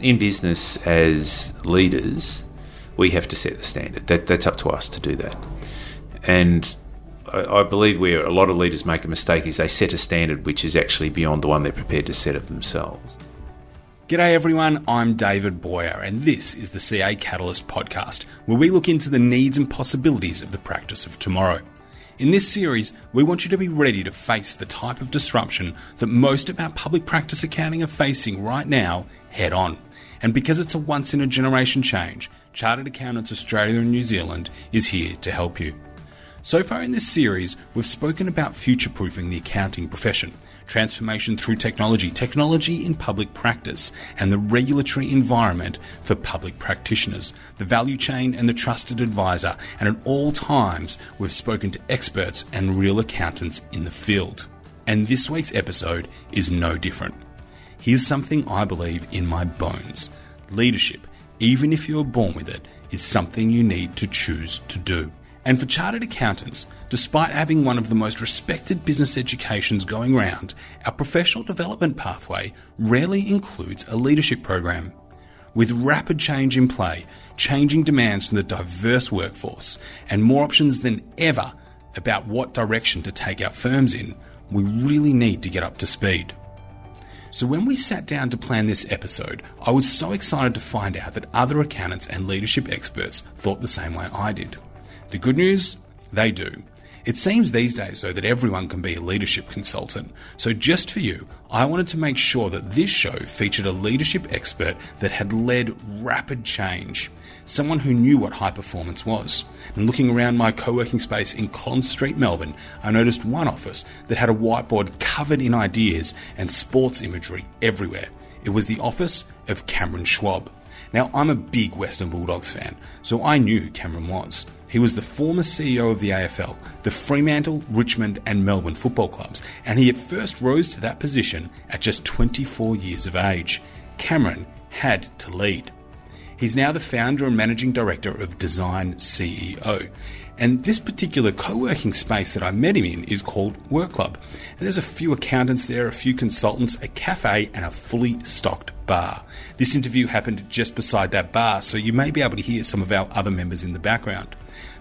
in business as leaders, we have to set the standard. That, that's up to us to do that. And I, I believe where a lot of leaders make a mistake is they set a standard which is actually beyond the one they're prepared to set of themselves. G'day everyone, I'm David Boyar, and this is the CA Catalyst podcast, where we look into the needs and possibilities of the practice of tomorrow. In this series, we want you to be ready to face the type of disruption that most of our public practice accounting are facing right now head on. And because it's a once in a generation change, Chartered Accountants Australia and New Zealand is here to help you. So far in this series, we've spoken about future proofing the accounting profession, transformation through technology, technology in public practice, and the regulatory environment for public practitioners, the value chain and the trusted advisor. And at all times, we've spoken to experts and real accountants in the field. And this week's episode is no different. Here's something I believe in my bones leadership, even if you're born with it, is something you need to choose to do. And for chartered accountants, despite having one of the most respected business educations going round, our professional development pathway rarely includes a leadership program. With rapid change in play, changing demands from the diverse workforce, and more options than ever about what direction to take our firms in, we really need to get up to speed. So, when we sat down to plan this episode, I was so excited to find out that other accountants and leadership experts thought the same way I did. The good news? They do. It seems these days, though, that everyone can be a leadership consultant. So, just for you, I wanted to make sure that this show featured a leadership expert that had led rapid change. Someone who knew what high performance was. And looking around my co working space in Collins Street, Melbourne, I noticed one office that had a whiteboard covered in ideas and sports imagery everywhere. It was the office of Cameron Schwab. Now, I'm a big Western Bulldogs fan, so I knew who Cameron was. He was the former CEO of the AFL, the Fremantle, Richmond, and Melbourne football clubs, and he at first rose to that position at just 24 years of age. Cameron had to lead. He's now the founder and managing director of Design CEO. And this particular co working space that I met him in is called Work Club. And there's a few accountants there, a few consultants, a cafe, and a fully stocked bar. This interview happened just beside that bar, so you may be able to hear some of our other members in the background.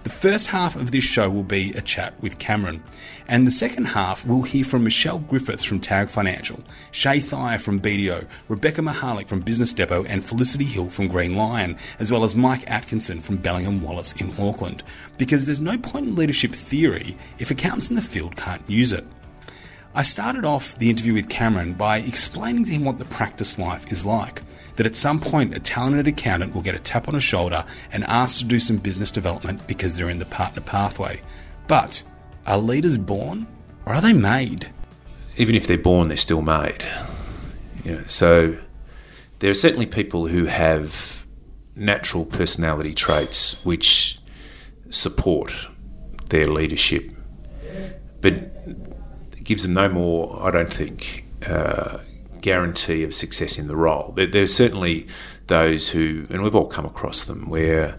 The first half of this show will be a chat with Cameron, and the second half we'll hear from Michelle Griffiths from Tag Financial, Shaye Thyer from BDO, Rebecca Mihalic from Business Depot, and Felicity Hill from Green Lion, as well as Mike Atkinson from Bellingham Wallace in Auckland. Because there's no point in leadership theory if accountants in the field can't use it. I started off the interview with Cameron by explaining to him what the practice life is like that at some point a talented accountant will get a tap on the shoulder and asked to do some business development because they're in the partner pathway. But are leaders born or are they made? Even if they're born, they're still made. You know, so there are certainly people who have natural personality traits which support their leadership, but it gives them no more, I don't think, uh, guarantee of success in the role. There, there's certainly those who, and we've all come across them, where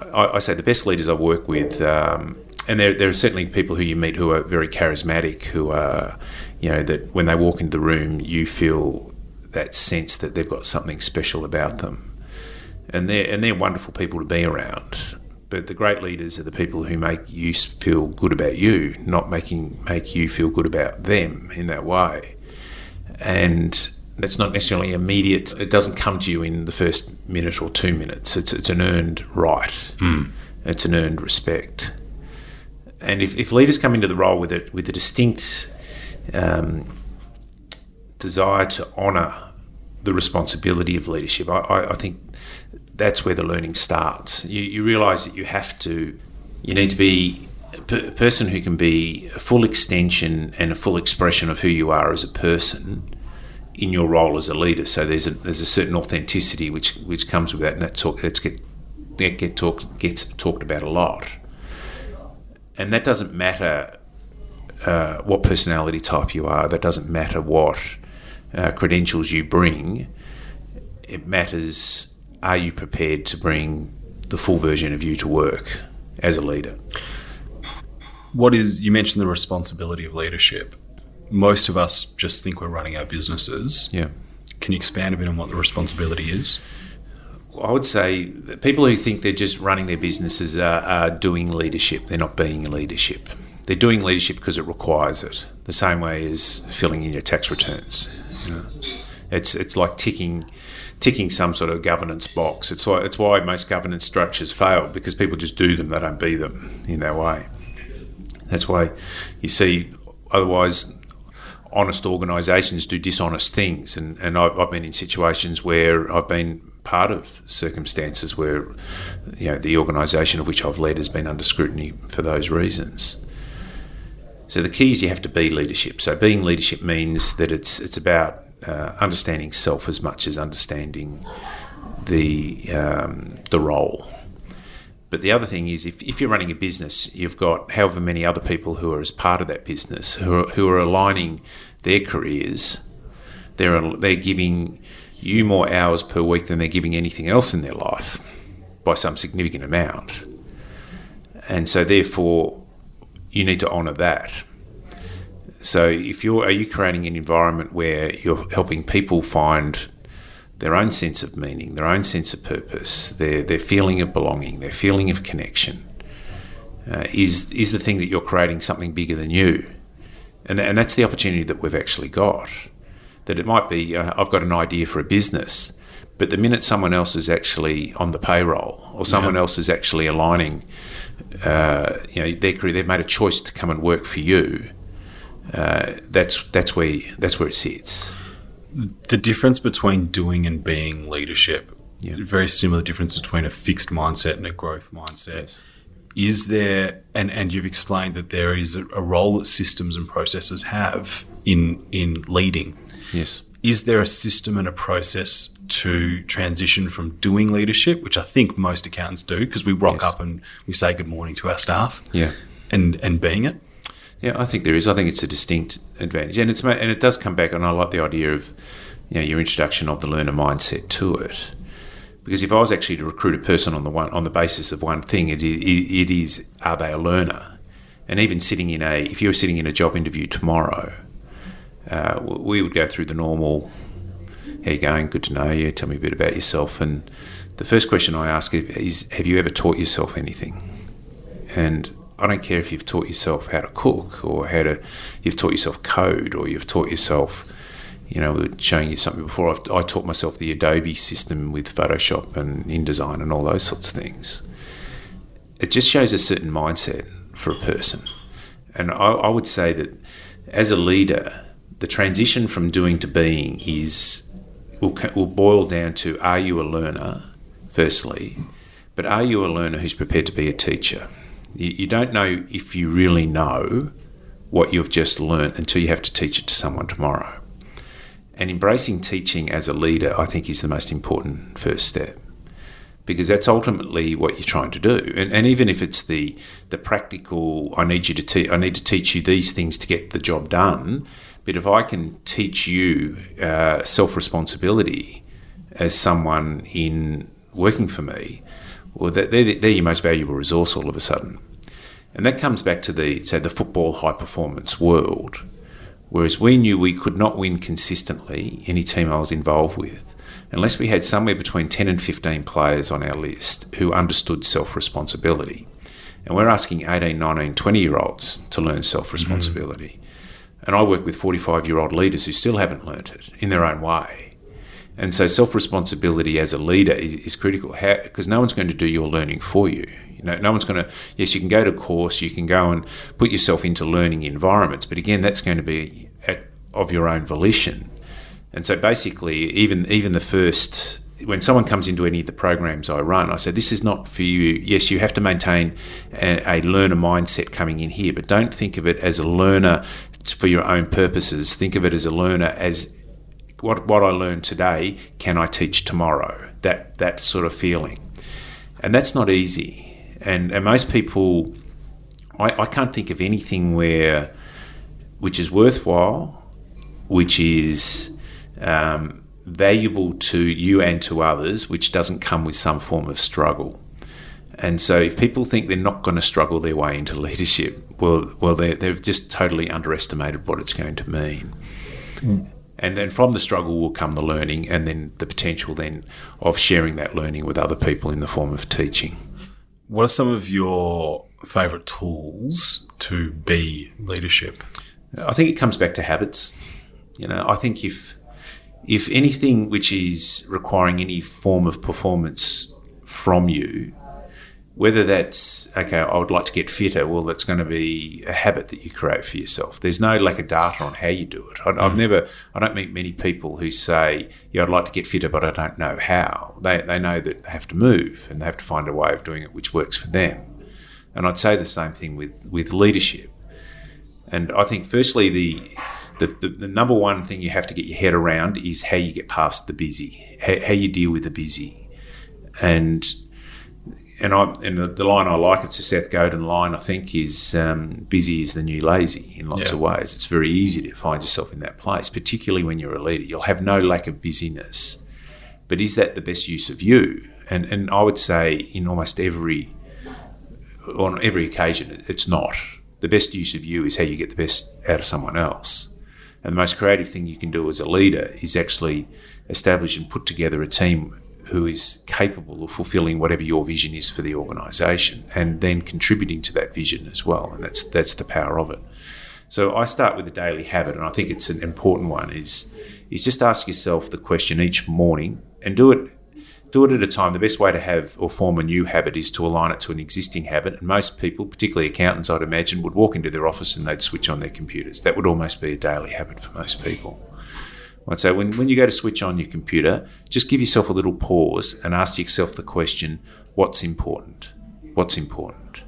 I, I say the best leaders I work with, um, and there, there are certainly people who you meet who are very charismatic, who are, you know, that when they walk into the room, you feel that sense that they've got something special about them. And they're, and they're wonderful people to be around. But the great leaders are the people who make you feel good about you, not making make you feel good about them in that way and that's not necessarily immediate. It doesn't come to you in the first minute or two minutes. It's, it's an earned right. Mm. It's an earned respect. And if, if leaders come into the role with a, with a distinct um, desire to honour the responsibility of leadership, I, I, I, think that's where the learning starts. You, you realise that you have to, you need to be a person who can be a full extension and a full expression of who you are as a person in your role as a leader. So there's a there's a certain authenticity which which comes with that, and that talk that's get that get talked gets talked about a lot. And that doesn't matter uh, what personality type you are. That doesn't matter what uh, credentials you bring. It matters: are you prepared to bring the full version of you to work as a leader? What is you mentioned the responsibility of leadership most of us just think we're running our businesses yeah Can you expand a bit on what the responsibility is? I would say that people who think they're just running their businesses are, are doing leadership. They're not being leadership. They're doing leadership because it requires it. The same way as filling in your tax returns. You know? It's it's like ticking ticking some sort of governance box. It's why it's why most governance structures fail because people just do them. They don't be them in that way. That's why you see otherwise honest organisations do dishonest things, and and I've, I've been in situations where I've been part of circumstances where you know the organisation of which I've led has been under scrutiny for those reasons. So the key is you have to be leadership. So being leadership means that it's it's about uh, understanding self as much as understanding the um, the role. But the other thing is, if, if you're running a business, you've got however many other people who are as part of that business who are, who are aligning their careers. They're they're giving you more hours per week than they're giving anything else in their life by some significant amount. And so, therefore, you need to honour that. So, if you're, are you creating an environment where you're helping people find their own sense of meaning, their own sense of purpose, their their feeling of belonging, their feeling of connection? Uh, is is the thing that you're creating something bigger than you? And, and that's the opportunity that we've actually got that it might be uh, I've got an idea for a business, but the minute someone else is actually on the payroll or someone yeah. else is actually aligning, uh, you know, their career, they've made a choice to come and work for you. Uh, that's that's where that's where it sits. The difference between doing and being leadership, yeah. very similar difference between a fixed mindset and a growth mindset. Yes. Is there, and, and you've explained that there is a, a role that systems and processes have in in leading Yes. Is there a system and a process to transition from doing leadership, which I think most accountants do, because we rock yes. up and we say good morning to our staff. Yeah. And and being it. Yeah, I think there is. I think it's a distinct advantage, and it's and it does come back. And I like the idea of you know your introduction of the learner mindset to it, because if I was actually to recruit a person on the one on the basis of one thing, it, it, is are they a learner? And even sitting in a if you're sitting in a job interview tomorrow, uh, we would go through the normal, how you going? Good to know you. Tell me a bit about yourself. And the first question I ask is, have you ever taught yourself anything? And I don't care if you've taught yourself how to cook or how to, you've taught yourself code or you've taught yourself, you know, showing you something before. I've, I taught myself the Adobe system with Photoshop and InDesign and all those sorts of things. It just shows a certain mindset for a person. And I, I would say that as a leader, the transition from doing to being is will, will boil down to are you a learner, firstly, but are you a learner who's prepared to be a teacher? You, you don't know if you really know what you've just learnt until you have to teach it to someone tomorrow. And embracing teaching as a leader, I think, is the most important first step because that's ultimately what you're trying to do. And, and even if it's the the practical, I need you to te- I need to teach you these things to get the job done. But if I can teach you uh, self responsibility as someone in working for me, well, they're, they're your most valuable resource all of a sudden. And that comes back to the say the football high performance world. Whereas we knew we could not win consistently any team I was involved with unless we had somewhere between 10 and 15 players on our list who understood self responsibility. And we're asking 18, 19, 20 year olds to learn self responsibility. Mm-hmm. And I work with 45 year old leaders who still haven't learnt it in their own way. And so self responsibility as a leader is, is critical because no one's going to do your learning for you. You know, no one's going to, yes, you can go to course, you can go and put yourself into learning environments, but again, that's going to be at, of your own volition. And so basically, even even the first when someone comes into any of the programs I run, I say, this is not for you. Yes, you have to maintain a, a, learner mindset coming in here, but don't think of it as a learner for your own purposes. Think of it as a learner as what, what I learned today, can I teach tomorrow? That, that sort of feeling. And that's not easy. And, and most people, I, I can't think of anything where, which is worthwhile, which is um, valuable to you and to others, which doesn't come with some form of struggle. And so, if people think they're not going to struggle their way into leadership, well, well, they've just totally underestimated what it's going to mean. Mm. And then from the struggle will come the learning, and then the potential then of sharing that learning with other people in the form of teaching. What are some of your favourite tools to be leadership? I think it comes back to habits. You know, I think if if anything which is requiring any form of performance from you, whether that's okay, I would like to get fitter. Well, that's going to be a habit that you create for yourself. There's no lack of data on how you do it. I, have mm. never, I don't meet many people who say, "Yeah, I'd like to get fitter, but I don't know how." They they know that they have to move and they have to find a way of doing it which works for them. And I'd say the same thing with with leadership. And I think, firstly, the the, the, the, number one thing you have to get your head around is how you get past the busy, how, how you deal with the busy. And and I and the, the, line I like, it's a Seth Godin line, I think, is um, busy is the new lazy in lots yeah. of ways. It's very easy to find yourself in that place, particularly when you're a leader. You'll have no lack of busyness. But is that the best use of you? And and I would say in almost every on every occasion, it's not. The best use of you is how you get the best out of someone else. And the most creative thing you can do as a leader is actually establish and put together a team who is capable of fulfilling whatever your vision is for the organisation and then contributing to that vision as well. And that's that's the power of it. So I start with a daily habit, and I think it's an important one. Is is just ask yourself the question each morning and do it do it at a time. The best way to have or form a new habit is to align it to an existing habit. And most people, particularly accountants, I'd imagine, would walk into their office and they'd switch on their computers. That would almost be a daily habit for most people. I'd say when, when you go to switch on your computer, just give yourself a little pause and ask yourself the question what's important? What's important?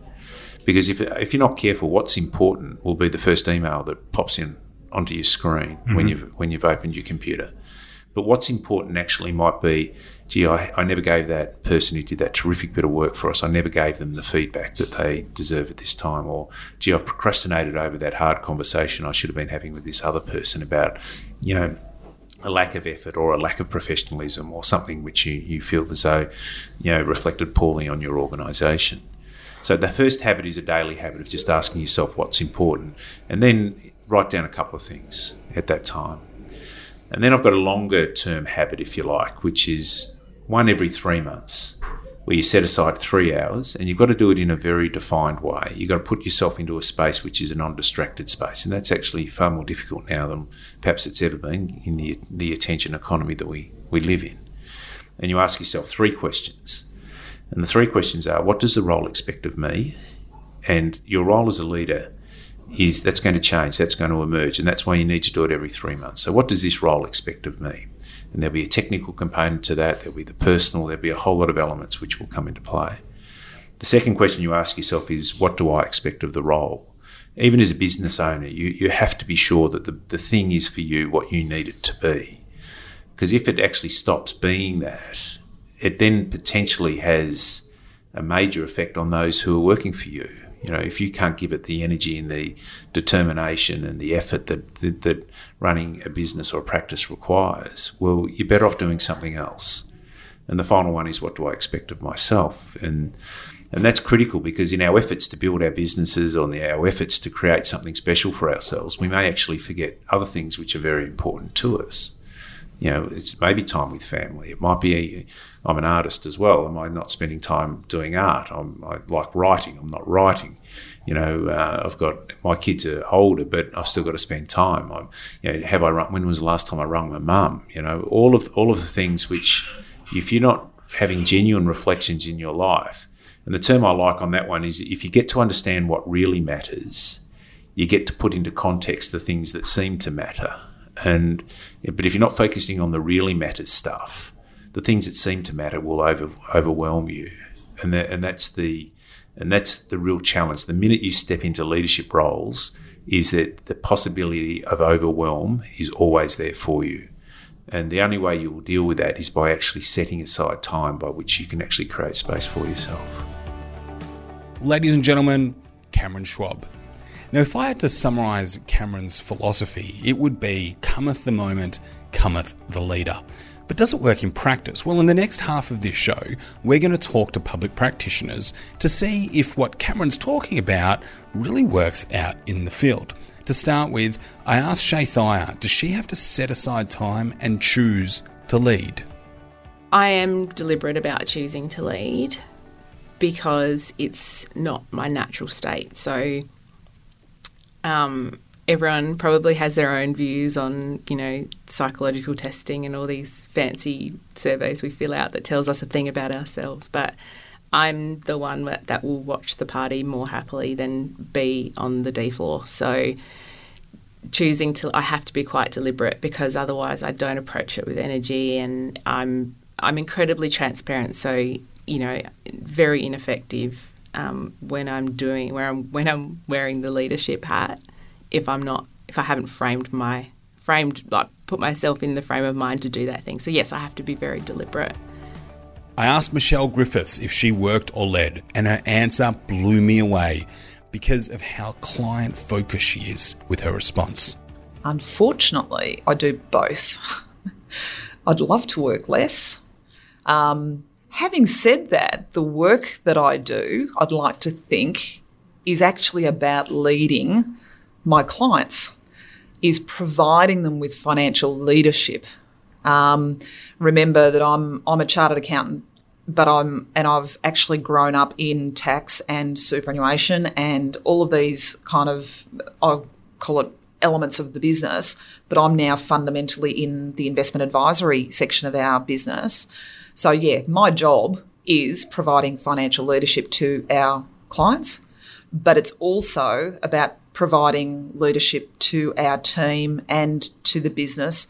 Because if, if you're not careful, what's important will be the first email that pops in onto your screen mm-hmm. when, you've, when you've opened your computer. But what's important actually might be, gee, I, I never gave that person who did that terrific bit of work for us, I never gave them the feedback that they deserve at this time. Or, gee, I've procrastinated over that hard conversation I should have been having with this other person about, you know, a lack of effort or a lack of professionalism or something which you, you feel as though, you know, reflected poorly on your organisation. So the first habit is a daily habit of just asking yourself what's important and then write down a couple of things at that time. And then I've got a longer term habit, if you like, which is one every three months, where you set aside three hours and you've got to do it in a very defined way. You've got to put yourself into a space which is a non distracted space. And that's actually far more difficult now than perhaps it's ever been in the, the attention economy that we, we live in. And you ask yourself three questions. And the three questions are what does the role expect of me? And your role as a leader is that's going to change, that's going to emerge, and that's why you need to do it every three months. So, what does this role expect of me? And there'll be a technical component to that, there'll be the personal, there'll be a whole lot of elements which will come into play. The second question you ask yourself is, what do I expect of the role? Even as a business owner, you, you have to be sure that the, the thing is for you what you need it to be. Because if it actually stops being that, it then potentially has a major effect on those who are working for you you know, if you can't give it the energy and the determination and the effort that, that, that running a business or a practice requires, well, you're better off doing something else. And the final one is what do I expect of myself? And and that's critical because in our efforts to build our businesses or in our efforts to create something special for ourselves, we may actually forget other things which are very important to us. You know, it's maybe time with family. It might be I'm an artist as well. Am I not spending time doing art? I'm, I like writing. I'm not writing. You know, uh, I've got my kids are older, but I've still got to spend time. I'm, you know, have I run? When was the last time I rung my mum? You know, all of all of the things which, if you're not having genuine reflections in your life, and the term I like on that one is if you get to understand what really matters, you get to put into context the things that seem to matter. And but if you're not focusing on the really matters stuff, the things that seem to matter will over, overwhelm you, and that, and that's the and that's the real challenge. The minute you step into leadership roles, is that the possibility of overwhelm is always there for you. And the only way you will deal with that is by actually setting aside time by which you can actually create space for yourself. Ladies and gentlemen, Cameron Schwab. Now, if I had to summarize Cameron's philosophy, it would be cometh the moment, cometh the leader. But does it work in practice? Well, in the next half of this show, we're going to talk to public practitioners to see if what Cameron's talking about really works out in the field. To start with, I asked Shaye Thyer, does she have to set aside time and choose to lead? I am deliberate about choosing to lead because it's not my natural state. So, um, everyone probably has their own views on, you know, psychological testing and all these fancy surveys we fill out that tells us a thing about ourselves. But I'm the one that, that will watch the party more happily than be on the D floor. So choosing to, I have to be quite deliberate because otherwise I don't approach it with energy, and I'm I'm incredibly transparent. So you know, very ineffective um, when I'm doing where I'm when I'm wearing the leadership hat. If I'm not, if I haven't framed my framed like put myself in the frame of mind to do that thing. So yes, I have to be very deliberate. I asked Michelle Griffiths if she worked or led, and her answer blew me away because of how client focused she is with her response. Unfortunately, I do both. I'd love to work less. Um, having said that, the work that I do, I'd like to think, is actually about leading my clients, is providing them with financial leadership um, remember that I'm I'm a chartered accountant, but I'm and I've actually grown up in tax and superannuation and all of these kind of I'll call it elements of the business. But I'm now fundamentally in the investment advisory section of our business. So yeah, my job is providing financial leadership to our clients, but it's also about providing leadership to our team and to the business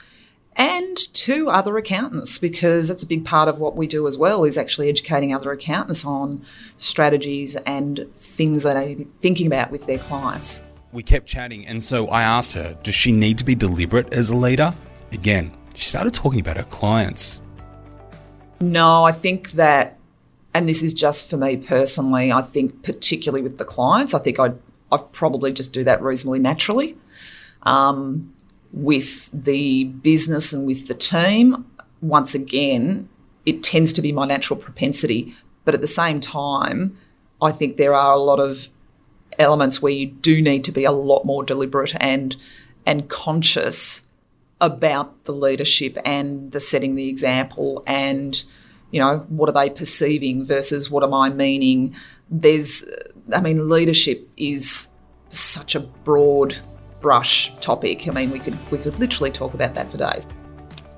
and to other accountants because that's a big part of what we do as well is actually educating other accountants on strategies and things that they are thinking about with their clients. We kept chatting, and so I asked her, does she need to be deliberate as a leader? Again, she started talking about her clients. No, I think that, and this is just for me personally, I think particularly with the clients, I think I'd, I'd probably just do that reasonably naturally. Um, with the business and with the team, once again, it tends to be my natural propensity. But at the same time, I think there are a lot of elements where you do need to be a lot more deliberate and and conscious about the leadership and the setting the example and you know what are they perceiving versus what am I meaning there's I mean leadership is such a broad brush topic. I mean, we could we could literally talk about that for days.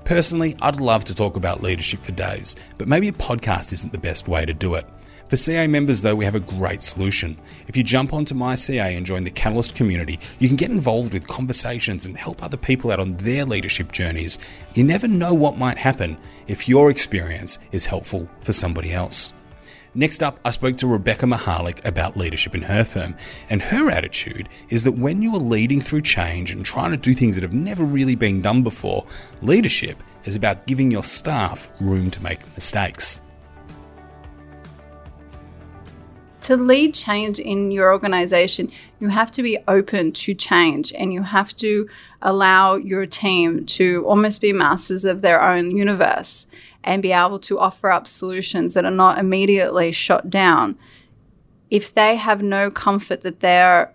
Personally, I'd love to talk about leadership for days, but maybe a podcast isn't the best way to do it. For CA members, though, we have a great solution. If you jump onto MyCA and join the Catalyst community, you can get involved with conversations and help other people out on their leadership journeys. You never know what might happen if your experience is helpful for somebody else. Next up, I spoke to Rebecca Mihalic about leadership in her firm, and her attitude is that when you are leading through change and trying to do things that have never really been done before, leadership is about giving your staff room to make mistakes. To lead change in your organization, you have to be open to change and you have to allow your team to almost be masters of their own universe and be able to offer up solutions that are not immediately shot down, if they have no comfort that their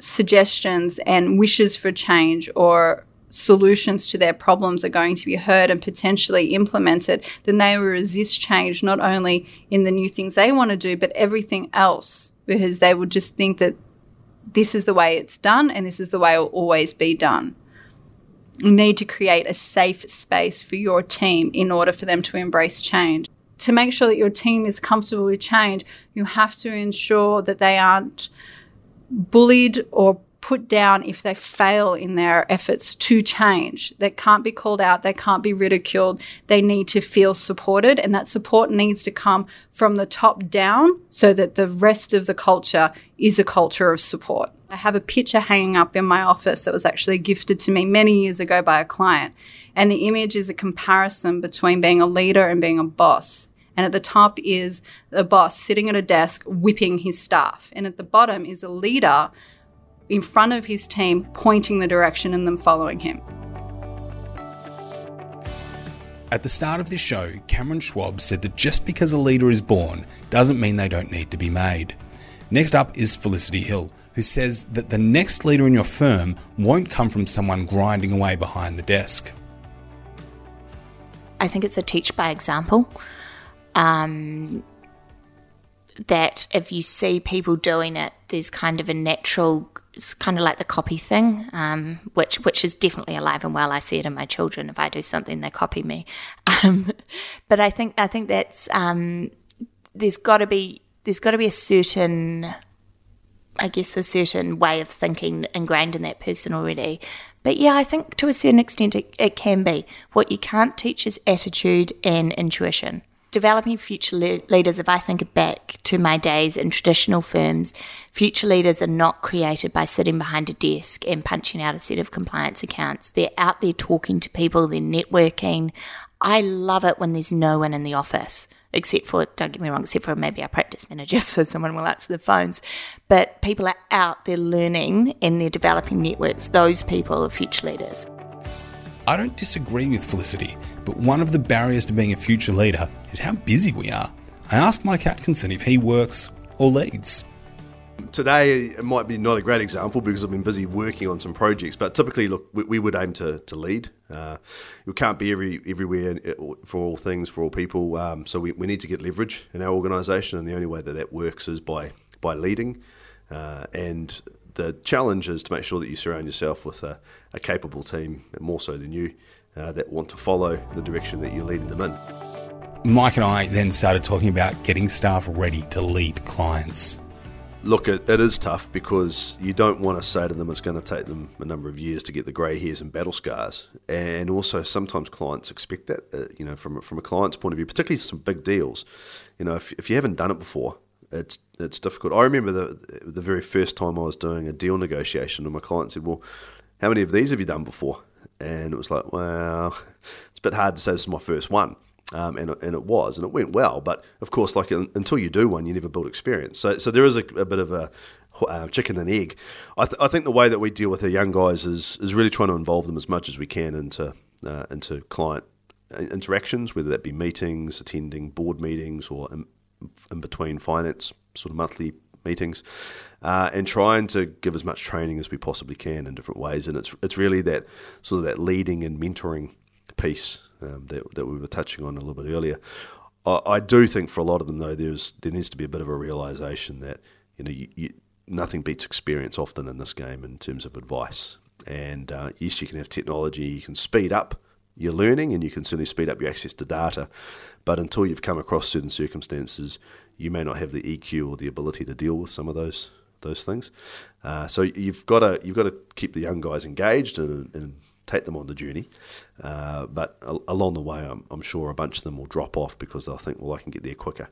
suggestions and wishes for change or solutions to their problems are going to be heard and potentially implemented, then they will resist change not only in the new things they want to do, but everything else because they will just think that this is the way it's done and this is the way it will always be done. You need to create a safe space for your team in order for them to embrace change. To make sure that your team is comfortable with change, you have to ensure that they aren't bullied or put down if they fail in their efforts to change. They can't be called out, they can't be ridiculed. They need to feel supported, and that support needs to come from the top down so that the rest of the culture is a culture of support. I have a picture hanging up in my office that was actually gifted to me many years ago by a client. And the image is a comparison between being a leader and being a boss. And at the top is a boss sitting at a desk whipping his staff. And at the bottom is a leader in front of his team pointing the direction and them following him. At the start of this show, Cameron Schwab said that just because a leader is born doesn't mean they don't need to be made. Next up is Felicity Hill who says that the next leader in your firm won't come from someone grinding away behind the desk. I think it's a teach by example. Um, that if you see people doing it, there's kind of a natural. It's kind of like the copy thing, um, which which is definitely alive and well. I see it in my children. If I do something, they copy me. Um, but I think I think that's um, there's got to be there's got to be a certain I guess, a certain way of thinking ingrained in that person already. But yeah, I think to a certain extent it, it can be. What you can't teach is attitude and intuition. Developing future le- leaders, if I think back to my days in traditional firms, future leaders are not created by sitting behind a desk and punching out a set of compliance accounts. They're out there talking to people, they're networking. I love it when there's no one in the office except for, don't get me wrong, except for maybe our practice manager, so someone will answer the phones. But people are out, they're learning and they're developing networks. Those people are future leaders. I don't disagree with Felicity, but one of the barriers to being a future leader is how busy we are. I asked Mike Atkinson if he works or leads. Today it might be not a great example because I've been busy working on some projects, but typically, look, we, we would aim to, to lead. Uh, we can't be every everywhere for all things for all people, um, so we, we need to get leverage in our organisation, and the only way that that works is by by leading. Uh, and the challenge is to make sure that you surround yourself with a, a capable team, more so than you, uh, that want to follow the direction that you're leading them in. Mike and I then started talking about getting staff ready to lead clients. Look, it, it is tough because you don't want to say to them it's going to take them a number of years to get the grey hairs and battle scars, and also sometimes clients expect that. Uh, you know, from from a client's point of view, particularly some big deals. You know, if, if you haven't done it before, it's it's difficult. I remember the the very first time I was doing a deal negotiation, and my client said, "Well, how many of these have you done before?" And it was like, "Well, it's a bit hard to say this is my first one." Um, and, and it was, and it went well. But of course, like until you do one, you never build experience. So, so there is a, a bit of a uh, chicken and egg. I, th- I, think the way that we deal with our young guys is is really trying to involve them as much as we can into uh, into client uh, interactions, whether that be meetings, attending board meetings, or in, between finance sort of monthly meetings, uh, and trying to give as much training as we possibly can in different ways. And it's it's really that sort of that leading and mentoring piece um, that, that we were touching on a little bit earlier. I, I, do think for a lot of them though, there's there needs to be a bit of a realization that you know you, you, nothing beats experience often in this game in terms of advice. And uh, yes, you can have technology, you can speed up your learning, and you can certainly speed up your access to data. But until you've come across certain circumstances, you may not have the EQ or the ability to deal with some of those those things. Uh, so you've got to you've got to keep the young guys engaged and, and take them on the journey. Uh, but a- along the way, I'm, I'm, sure a bunch of them will drop off because they'll think, well, I can get there quicker.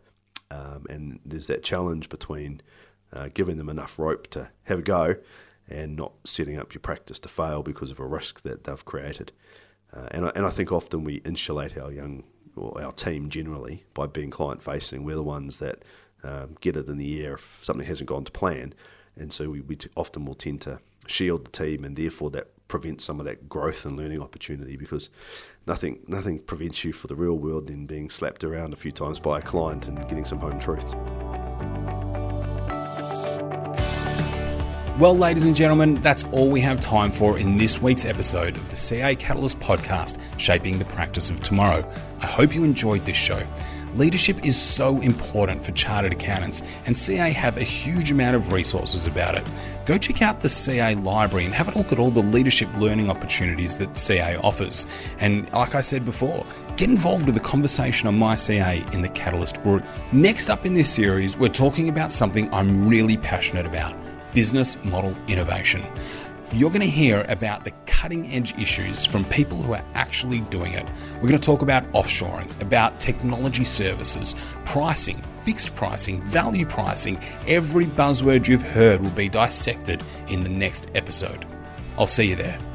Um, and there's that challenge between uh, giving them enough rope to have a go and not setting up your practice to fail because of a risk that they've created. Uh, and, I, and I think often we insulate our young or our team generally by being client facing. We're the ones that um, get it in the air if something hasn't gone to plan. And so we, we t- often will tend to shield the team, and therefore that prevents some of that growth and learning opportunity because nothing nothing prevents you for the real world than being slapped around a few times by a client and getting some home truths. Well, ladies and gentlemen, that's all we have time for in this week's episode of the CA Catalyst podcast, Shaping the Practice of Tomorrow. I hope you enjoyed this show. Leadership is so important for chartered accountants, and CA have a huge amount of resources about it. Go check out the CA library and have a look at all the leadership learning opportunities that CA offers. And like I said before, get involved with the conversation on My CA in the Catalyst group. Next up in this series, we're talking about something I'm really passionate about business model innovation you're going to hear about the cutting edge issues from people who are actually doing it. We're going to talk about offshoring, about technology services, pricing, fixed pricing, value pricing. Every buzzword you've heard will be dissected in the next episode. I'll see you there.